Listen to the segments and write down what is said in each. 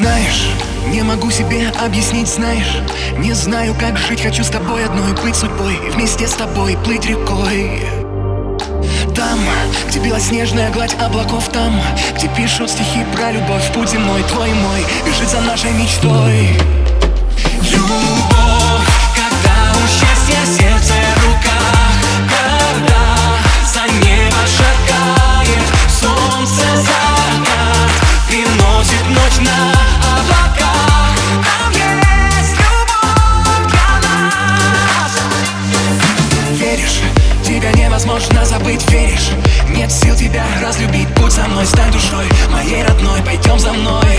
Знаешь, не могу себе объяснить, знаешь. Не знаю, как жить, хочу с тобой одной Быть судьбой, вместе с тобой плыть рекой. Там, где белоснежная гладь облаков Там, где пишут стихи про любовь Путь земной, твой мой, бежит за нашей мечтой. Любовь, Веришь, тебя невозможно забыть, веришь? Нет сил тебя разлюбить, будь со мной, стань душой Моей родной, пойдем за мной.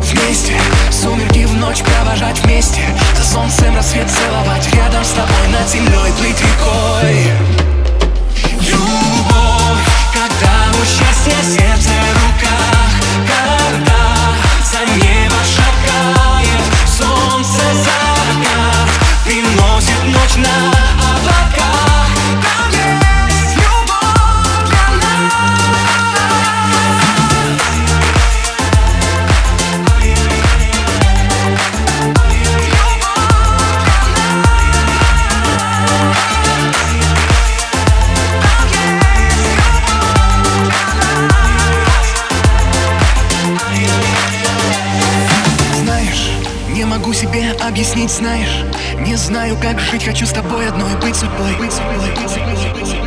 Вместе, сумерки в ночь провожать вместе За солнцем рассвет целовать Рядом с тобой над землей плыть рекой объяснить, знаешь Не знаю, как жить, хочу с тобой одной Быть судьбой, быть судьбой, быть судьбой, быть судьбой.